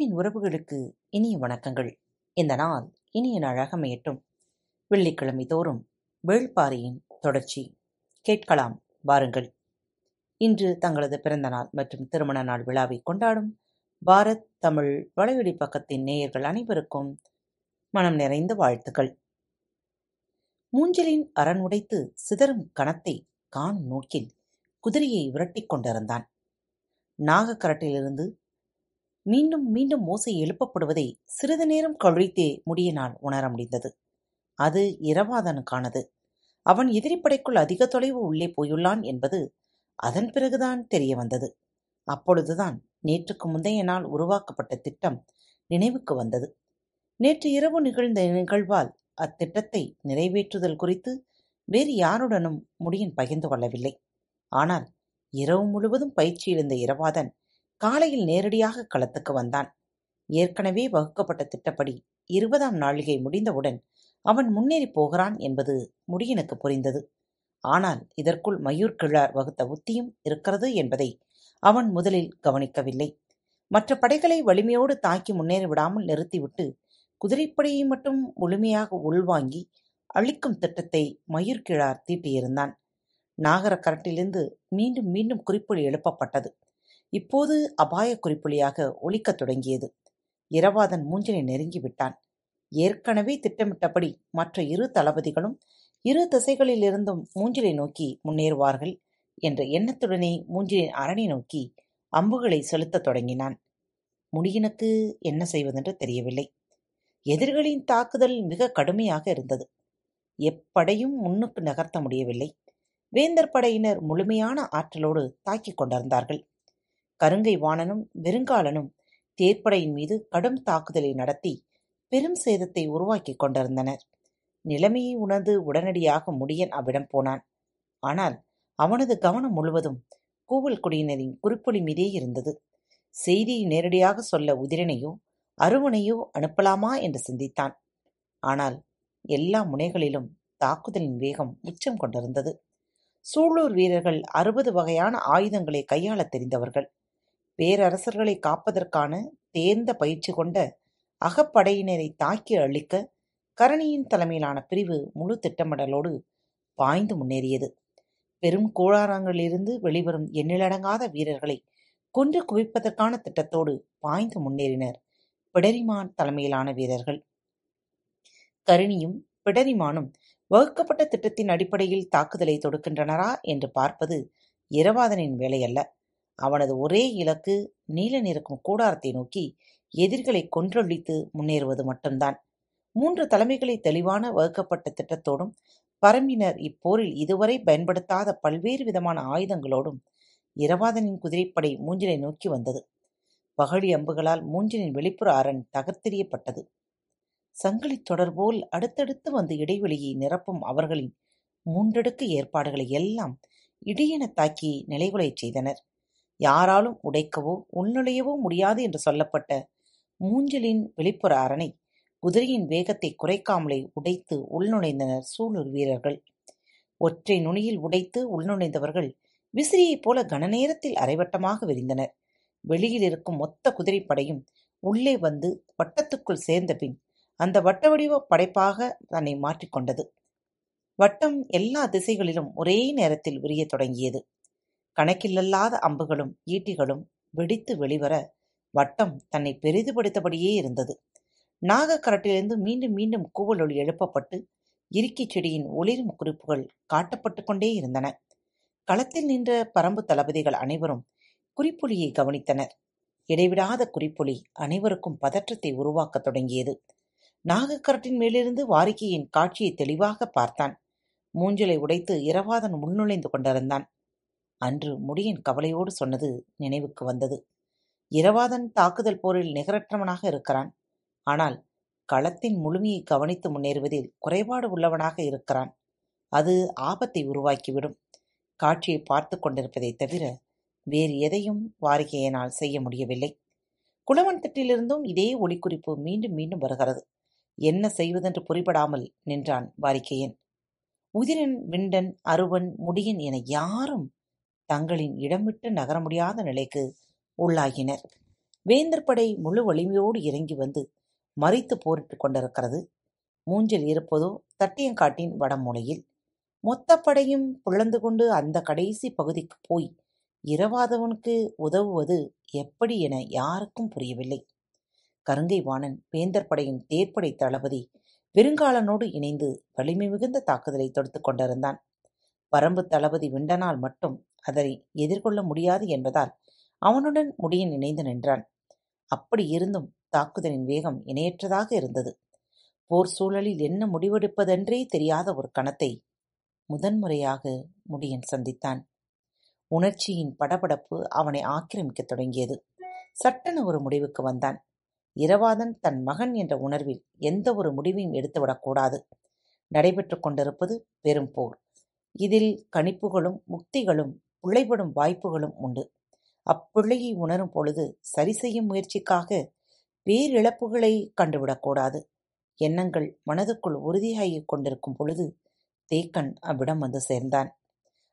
அன்பின் உறவுகளுக்கு இனிய வணக்கங்கள். இந்த நாள் இனிய நாளாக அமையட்டும். வெள்ளிக்கிழமை தோறும் வேள்பாரியின் தொடர்ச்சி. கேட்கலாம் வாருங்கள். இன்று தங்களது பிறந்த நாள் மற்றும் திருமண நாள் விழாவை கொண்டாடும் பாரத் தமிழ் வலையொலி பக்கத்தின் நேயர்கள் அனைவருக்கும் மனம் நிறைந்த வாழ்த்துக்கள். மூஞ்சலின் அரண் உடைத்து சிதறும் கணத்தை காணும் நோக்கில் குதிரையை விரட்டிக் கொண்டிருந்தான். நாகக்கரட்டிலிருந்து மீண்டும் மீண்டும் ஓசை எழுப்பப்படுவதை சிறிது நேரம் கழித்தே முடியினால் உணர முடிந்தது. அது இரவாதனுக்கானது. அவன் எதிரிப்படைக்குள் அதிக தொலைவு உள்ளே போயுள்ளான் என்பது அதன் பிறகுதான் தெரிய வந்தது. அப்பொழுதுதான் நேற்றுக்கு முந்தைய நாள் உருவாக்கப்பட்ட திட்டம் நினைவுக்கு வந்தது. நேற்று இரவு நிகழ்ந்த நிகழ்வால் அத்திட்டத்தை நிறைவேற்றுதல் குறித்து வேறு யாருடனும் முடியன் பகிர்ந்து கொள்ளவில்லை. ஆனால் இரவு முழுவதும் பயிற்சியிலிருந்த இரவாதன் காலையில் நேரடியாக களத்துக்கு வந்தான். ஏற்கனவே வகுக்கப்பட்ட திட்டப்படி இருபதாம் நாளிகை முடிந்தவுடன் அவன் முன்னேறி போகிறான் என்பது முடியனுக்கு புரிந்தது. ஆனால் இதற்குள் மயூர் கிழார் வகுத்த உத்தியும் இருக்கிறது என்பதை அவன் முதலில் கவனிக்கவில்லை. மற்ற படைகளை வலிமையோடு தாக்கி முன்னேறி விடாமல் நிறுத்திவிட்டு குதிரைப்படையை மட்டும் முழுமையாக உள்வாங்கி அழிக்கும் திட்டத்தை மயூர் கிழார் தீட்டியிருந்தான். நாகர கரட்டிலிருந்து மீண்டும் மீண்டும் குறிப்பொழி எழுப்பப்பட்டது. இப்போது அபாய குறிப்புளியாக ஒலிக்கத் தொடங்கியது. இரவாதன் மூஞ்சனை நெருங்கிவிட்டான். ஏற்கனவே திட்டமிட்டபடி மற்ற இரு தளபதிகளும் இரு திசைகளிலிருந்தும் மூஞ்சிலை நோக்கி முன்னேறுவார்கள் என்ற எண்ணத்துடனே மூஞ்சிலின் அரணை நோக்கி அம்புகளை செலுத்தத் தொடங்கினான். முடியினுக்கு என்ன செய்வதென்று தெரியவில்லை. எதிரிகளின் தாக்குதல் மிக கடுமையாக இருந்தது. எப்படையும் முன்னுக்கு நகர்த்த முடியவில்லை. வேந்தர் படையினர் முழுமையான ஆற்றலோடு தாக்கிக் கொண்டிருந்தார்கள். கருங்கை வாணனும் வெறுங்காலனும் தேர்ப்படையின் மீது கடும் தாக்குதலை நடத்தி பெரும் சேதத்தை உருவாக்கிக் கொண்டிருந்தனர். நிலைமையை உணர்ந்து உடனடியாக முடியன் அவ்விடம் போனான். ஆனால் அவனது கவனம் முழுவதும் கூவல் குடியினரின் குறிப்பொலி மீதே இருந்தது. செய்தியை நேரடியாக சொல்ல உதிரனையோ அருவனையோ அனுப்பலாமா என்று சிந்தித்தான். ஆனால் எல்லா முனைகளிலும் தாக்குதலின் வேகம் உச்சம் கொண்டிருந்தது. சூழூர் வீரர்கள் அறுபது வகையான ஆயுதங்களை கையாளத் தெரிந்தவர்கள். பேரரசர்களை காப்பதற்கான தேர்ந்த பயிற்சி கொண்ட அகப்படையினரை தாக்கி அழிக்க கரணியின் தலைமையிலான பிரிவு முழு திட்டமிடலோடு பாய்ந்து முன்னேறியது. பெரும் கூழாரங்களிலிருந்து வெளிவரும் எண்ணிலடங்காத வீரர்களை கொன்று குவிப்பதற்கான திட்டத்தோடு பாய்ந்து முன்னேறினர் பிடரிமான் தலைமையிலான வீரர்கள். கருணியும் பிடரிமானும் வகுக்கப்பட்ட திட்டத்தின் அடிப்படையில் தாக்குதலை தொடுக்கின்றனரா என்று பார்ப்பது இரவாதனின் வேலையல்ல. அவனது ஒரே இலக்கு நீல நிறக்கும் கூடாரத்தை நோக்கி எதிர்களை கொன்றொழித்து முன்னேறுவது மட்டும்தான். மூன்று தலைமைகளை தெளிவான வகுக்கப்பட்ட திட்டத்தோடும் பரம்பினர் இப்போரில் இதுவரை பயன்படுத்தாத பல்வேறு விதமான ஆயுதங்களோடும் இரவாதனின் குதிரைப்படை மூஞ்சினை நோக்கி வந்தது. பகழி அம்புகளால் மூஞ்சினின் வெளிப்புற அரண் தகர்த்தெறியப்பட்டது. சங்கிலி தொடர்போல் அடுத்தடுத்து வந்து இடைவெளியை நிரப்பும் அவர்களின் மூன்றடுக்கு ஏற்பாடுகளை எல்லாம் இடியென தாக்கி நிலைகுலைச் செய்தனர். யாராலும் உடைக்கவோ உள்நுழையவோ முடியாது என்று சொல்லப்பட்ட மூஞ்சலின் வெளிப்புற அரணை குதிரையின் வேகத்தை குறைக்காமலே உடைத்து உள்நுழைந்தனர் சூழூர் வீரர்கள். ஒற்றை நுனியில் உடைத்து உள்நுழைந்தவர்கள் விசிறியைப் போல கனநேரத்தில் அரைவட்டமாக விரிந்தனர். வெளியில் இருக்கும் மொத்த குதிரைப்படையும் உள்ளே வந்து வட்டத்துக்குள் சேர்ந்த பின் அந்த வட்ட வடிவ படைப்பாக தன்னை மாற்றிக்கொண்டது. வட்டம் எல்லா திசைகளிலும் ஒரே நேரத்தில் விரியத் தொடங்கியது. கணக்கிலல்லாத அம்புகளும் ஈட்டிகளும் வெடித்து வெளிவர வட்டம் தன்னை பெரிதுபடுத்தபடியே இருந்தது. நாகக்கரட்டிலிருந்து மீண்டும் மீண்டும் கூவலொளி எழுப்பப்பட்டு இறுக்கிச் செடியின் ஒளிரும் குறிப்புகள் காட்டப்பட்டு கொண்டே இருந்தன. களத்தில் நின்ற பரம்பு தளபதிகள் அனைவரும் குறிப்புலியை கவனித்தனர். இடைவிடாத குறிப்புலி அனைவருக்கும் பதற்றத்தை உருவாக்கத் தொடங்கியது. நாகக்கரட்டின் மேலிருந்து வாரிக்கையின் காட்சியை தெளிவாக பார்த்தான். மூஞ்சலை உடைத்து இரவாதன் உள்நுழைந்து கொண்டிருந்தான். அன்று முடியின் கவலையோடு சொன்னது நினைவுக்கு வந்தது. இரவாதன் தாக்குதல் போரில் நிகரற்றவனாக இருக்கிறான். ஆனால் களத்தின் முழுமையை கவனித்து முன்னேறுவதில் குறைபாடு உள்ளவனாக இருக்கிறான். அது ஆபத்தை உருவாக்கிவிடும். காட்சியை பார்த்து கொண்டிருப்பதைத் தவிர வேறு எதையும் வாரிகையினால் செய்ய முடியவில்லை. குளவன் திட்டிலிருந்தும் இதே ஒளிக்குறிப்பு மீண்டும் மீண்டும் வருகிறது. என்ன செய்வதென்று புரிபடாமல் நின்றான் வாரிக்கையன் உதிரன் விண்டன் அருவன் முடியன் என யாரும் தங்களின் இடம் விட்டு நகர முடியாத நிலைக்கு உள்ளாகினர். வேந்தர் படை முழு வலிமையோடு இறங்கி வந்து மறித்து போரிட்டு கொண்டிருக்கிறது. மூஞ்சில் இருப்பதோ தட்டியங்காட்டின் வடமூலையில். மொத்த படையும் பிளந்து கொண்டு அந்த கடைசி பகுதிக்குப் போய் இரவாதவனுக்கு உதவுவது எப்படி என யாருக்கும் புரியவில்லை. கருங்கை வாணன் வேந்தர் படையின் தேர்ப்படை தளபதி வெறுங்காலனோடு இணைந்து வலிமை மிகுந்த தாக்குதலை தொடுத்துக் கொண்டிருந்தான். பரம்பு தளபதி விண்டனால் மட்டும் அதனை எதிர்கொள்ள முடியாது என்பதால் அவனுடன் முடியன் இணைந்து நின்றான். அப்படி இருந்தும் தாக்குதலின் வேகம் இணையற்றதாக இருந்தது. போர் சூழலில் என்ன முடிவெடுப்பதென்றே தெரியாத ஒரு கணத்தை முதன்முறையாக முடியன் சந்தித்தான். உணர்ச்சியின் படபடப்பு அவனை ஆக்கிரமிக்கத் தொடங்கியது. சட்டென ஒரு முடிவுக்கு வந்தான். இரவாதன் தன் மகன் என்ற உணர்வில் எந்த ஒரு முடிவையும் எடுத்துவிடக்கூடாது நடைபெற்றுக் கொண்டிருப்பது பெரும் போர். இதில் கணிப்புகளும் முக்திகளும் பிழைபடும் வாய்ப்புகளும் உண்டு. அப்பிழையை உணரும் பொழுது சரி செய்யும் முயற்சிக்காக பேரிழப்புகளை கண்டுவிடக்கூடாது எண்ணங்கள் மனதுக்குள் உறுதியாகிக் கொண்டிருக்கும் பொழுது தேக்கன் அவ்விடம் வந்து சேர்ந்தான்.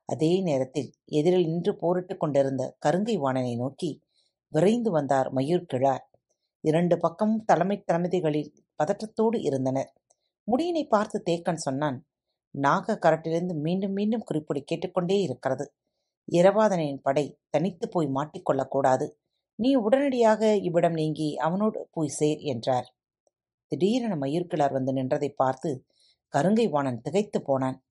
அதே நேரத்தில் எதிரில் நின்று போரிட்டுக் கொண்டிருந்த கருங்கை வாணனை நோக்கி விரைந்து வந்தார் மயூர் கிழார். இரண்டு பக்கமும் தலைமை தளபதிகளில் பதற்றத்தோடு இருந்தனர். முடியினை பார்த்து தேக்கன் சொன்னான் நாக கரட்டிலிருந்து மீண்டும் மீண்டும் குறிப்பொடி கேட்டுக்கொண்டே இருக்கிறது. இரவாதனின் படை தனித்துப் போய் மாட்டிக்கொள்ளக்கூடாது நீ உடனடியாக இவ்விடம் நீங்கி அவனோடு போய் சேர் என்றார். திடீரென மயூர்கிழார் வந்து நின்றதைப் பார்த்து கருங்கை வாணன் திகைத்துப் போனான்.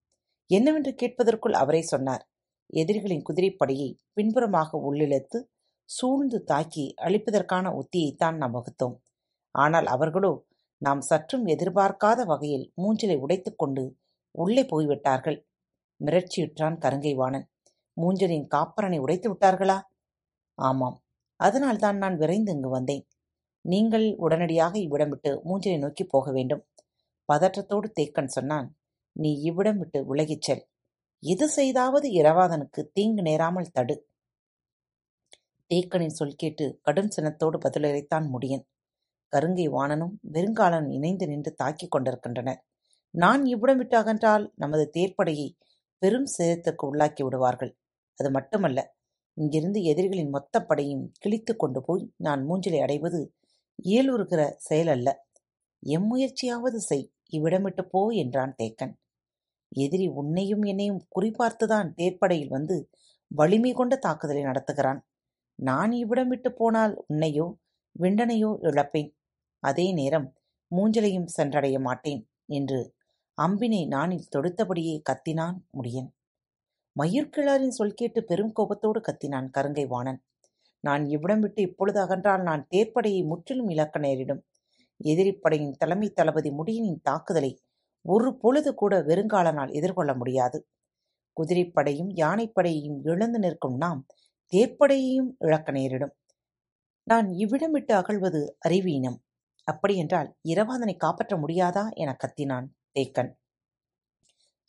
என்னவென்று கேட்பதற்குள் அவரே சொன்னார். எதிரிகளின் குதிரைப்படையை பின்புறமாக உள்ளிழுத்து சூழ்ந்து தாக்கி அழிப்பதற்கான உத்தியைத்தான் நாம் வகுத்தோம். ஆனால் அவர்களோ நாம் சற்றும் எதிர்பார்க்காத வகையில் மூஞ்சிலை உடைத்துக்கொண்டு உள்ளே போய்விட்டார்கள். மிரட்சியுற்றான் கருங்கை வாணன். மூஞ்சனின் காப்பரனை உடைத்து விட்டார்களா? ஆமாம். அதனால்தான் நான் விரைந்து இங்கு வந்தேன். நீங்கள் உடனடியாக இவ்விடம் விட்டு மூஞ்சனை நோக்கி போக வேண்டும். பதற்றத்தோடு தேக்கன் சொன்னான் நீ இவ்விடம் விட்டு விலகிச் செல். எது செய்தாவது இரவாதனுக்கு தீங்கு நேராமல் தடு. தேக்கனின் சொல் கேட்டு கடும் சினத்தோடு பதிலளித்தான் முடியன். கருங்கை வாணனும் வெறுங்காலனும் இணைந்து நின்று தாக்கிக் கொண்டிருக்கின்றனர். நான் இவ்விடம் விட்டு அகன்றால் நமது தேர்ப்படையை பெரும் சேதத்துக்கு உள்ளாக்கி விடுவார்கள். அது மட்டுமல்ல இங்கிருந்து எதிரிகளின் மொத்த படையும் கிழித்து கொண்டு போய் நான் மூஞ்சிலை அடைவது இயலுறுகிற செயலல்ல எம்முயற்சியாவது செய் இவ்விடமிட்டு போ என்றான் தேக்கன். எதிரி உன்னையும் என்னையும் குறிபார்த்துதான் தேர்ப்படையில் வந்து வலிமை கொண்ட தாக்குதலை நடத்துகிறான். நான் இவ்விடமிட்டு போனால் உன்னையோ விண்டனையோ இழப்பேன். அதே நேரம் மூஞ்சலையும் சென்றடைய மாட்டேன் என்று அம்பினை நானில் தொடுத்தபடியே கத்தினான் முடியன். மயிர்கிழாரின் சொல் கேட்டு பெரும் கோபத்தோடு கத்தினான் கருங்கை வாணன். நான் இவ்விடம் விட்டு இப்பொழுது அகன்றால் நான் தேர்ப்படையை முற்றிலும் இழக்க நேரிடும். எதிரிப்படையின் தலைமை தளபதி முடியனின் தாக்குதலை ஒரு பொழுது கூட வெறுங்காலனால் எதிர்கொள்ள முடியாது. குதிரைப்படையும் யானைப்படையையும் இழந்து நிற்கும் நாம் தேர்ப்படையையும் இழக்க நேரிடும். நான் இவ்விடம் விட்டு அகழ்வது அறிவீனம். அப்படியென்றால் இரவாதனை காப்பாற்ற முடியாதா? என கத்தினான் தேக்கன்.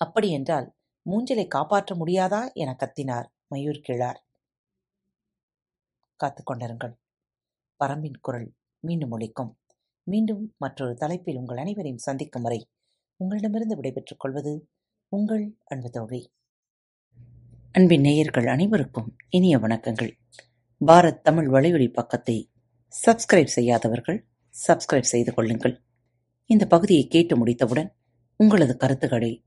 அப்படியென்றால் மூஞ்சலை காப்பாற்ற முடியாதா? என கத்தினார் மயூர் கிழார். காத்துக்கொண்டிருங்கள். பரம்பின் குரல் மீண்டும் ஒழிக்கும் மீண்டும் மற்றொரு தலைப்பில் உங்கள் அனைவரையும் சந்திக்கும் வரை உங்களிடமிருந்து விடைபெற்றுக் கொள்வது உங்கள் அன்பு தோழி. அன்பின் நேயர்கள் அனைவருக்கும் இனிய வணக்கங்கள். பாரத் தமிழ் வலையொலி பக்கத்தை சப்ஸ்கிரைப் செய்யாதவர்கள் சப்ஸ்கிரைப் செய்து கொள்ளுங்கள். இந்த பகுதியை கேட்டு முடித்தவுடன் உங்களது கருத்துக்களை